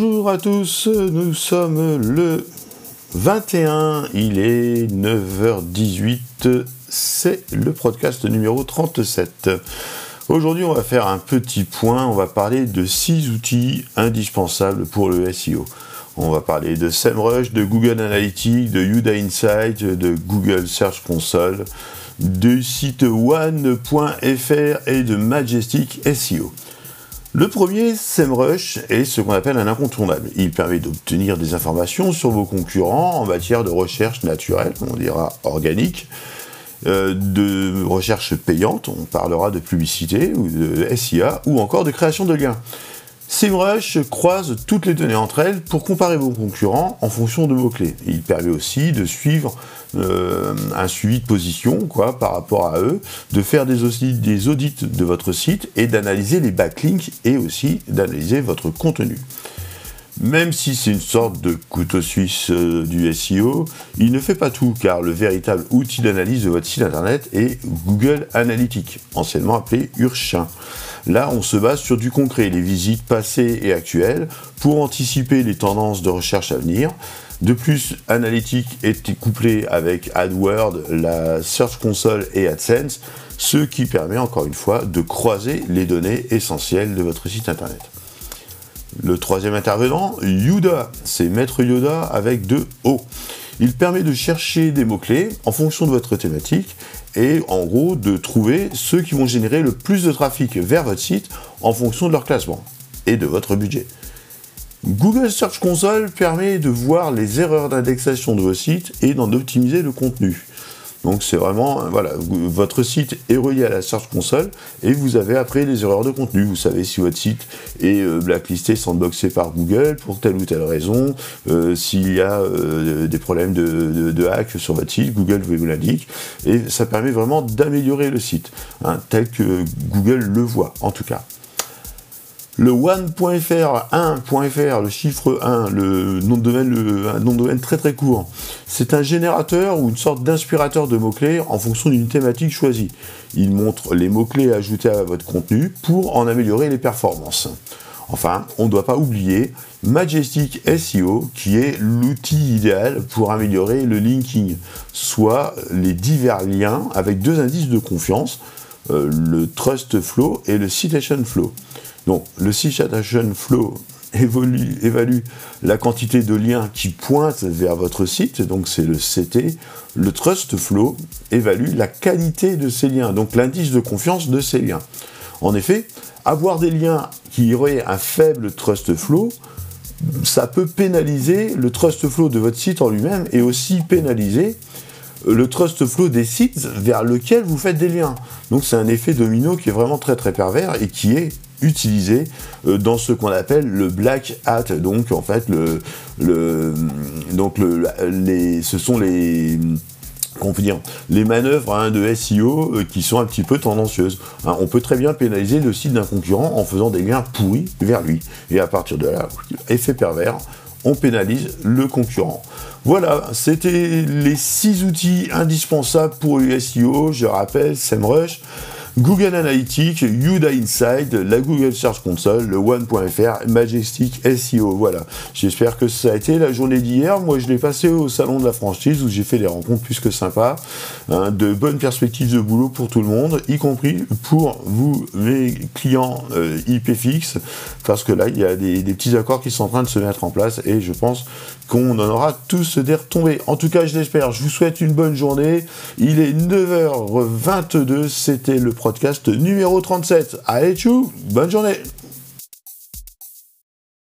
Bonjour à tous, nous sommes le 21, il est 9h18, c'est le podcast numéro 37. Aujourd'hui, on va faire un petit point, on va parler de 6 outils indispensables pour le SEO. On va parler de SEMrush, de Google Analytics, de Yuda Insight, de Google Search Console, du site one.fr et de Majestic SEO. Le premier, SEMrush, est ce qu'on appelle un incontournable. Il permet d'obtenir des informations sur vos concurrents en matière de recherche naturelle, on dira organique, euh, de recherche payante, on parlera de publicité ou de SIA, ou encore de création de liens. SEMrush croise toutes les données entre elles pour comparer vos concurrents en fonction de mots-clés. Il permet aussi de suivre euh, un suivi de position quoi, par rapport à eux, de faire des audits de votre site et d'analyser les backlinks et aussi d'analyser votre contenu. Même si c'est une sorte de couteau suisse euh, du SEO, il ne fait pas tout car le véritable outil d'analyse de votre site internet est Google Analytics, anciennement appelé Urchin. Là, on se base sur du concret, les visites passées et actuelles, pour anticiper les tendances de recherche à venir. De plus, Analytics est couplé avec AdWords, la Search Console et AdSense, ce qui permet encore une fois de croiser les données essentielles de votre site internet. Le troisième intervenant, Yoda, c'est Maître Yoda avec deux O. Il permet de chercher des mots-clés en fonction de votre thématique et en gros de trouver ceux qui vont générer le plus de trafic vers votre site en fonction de leur classement et de votre budget. Google Search Console permet de voir les erreurs d'indexation de vos sites et d'en optimiser le contenu. Donc c'est vraiment, euh, voilà, votre site est relié à la Search Console et vous avez après les erreurs de contenu. Vous savez si votre site est euh, blacklisté, sandboxé par Google pour telle ou telle raison, euh, s'il y a des problèmes de, hack sur votre site, Google vous l'indique. Et ça permet vraiment d'améliorer le site, hein, tel que Google le voit en tout cas. Le one.fr, 1.fr, le chiffre 1, le nom de domaine, un nom de domaine très très court, c'est un générateur ou une sorte d'inspirateur de mots-clés en fonction d'une thématique choisie. Il montre les mots-clés ajoutés à votre contenu pour en améliorer les performances. Enfin, on ne doit pas oublier Majestic SEO, qui est l'outil idéal pour améliorer le linking, soit les divers liens avec deux indices de confiance, euh, le Trust Flow et le Citation Flow. Donc, le Citation Flow évalue la quantité de liens qui pointent vers votre site, donc c'est le CT. Le Trust Flow évalue la qualité de ces liens, donc l'indice de confiance de ces liens. En effet, avoir des liens qui auraient un faible Trust Flow, ça peut pénaliser le Trust Flow de votre site en lui-même et aussi pénaliser le trust flow des sites vers lesquels vous faites des liens. Donc c'est un effet domino qui est vraiment très très pervers et qui est utilisé euh, dans ce qu'on appelle le black hat. Donc en fait, le, donc le, les, ce sont les dire, manœuvres hein, de SEO euh, qui sont un petit peu tendancieuses. Hein, on peut très bien pénaliser le site d'un concurrent en faisant des liens pourris vers lui. Et à partir de là, effet pervers, on pénalise le concurrent. Voilà, c'était les six outils indispensables pour le SEO. Je rappelle, SEMrush. Google Analytics, Yuda Inside, la Google Search Console, le One.fr, Majestic SEO. Voilà. J'espère que ça a été la journée d'hier. Moi, je l'ai passé au salon de la franchise où j'ai fait des rencontres plus que sympas, hein, de bonnes perspectives de boulot pour tout le monde, y compris pour vous, mes clients euh, parce que là, il y a des, des, petits accords qui sont en train de se mettre en place et je pense qu'on en aura tous des retombées. En tout cas, je l'espère. Je vous souhaite une bonne journée. Il est 9h22. C'était le podcast numéro 37. Allez, tchou, bonne journée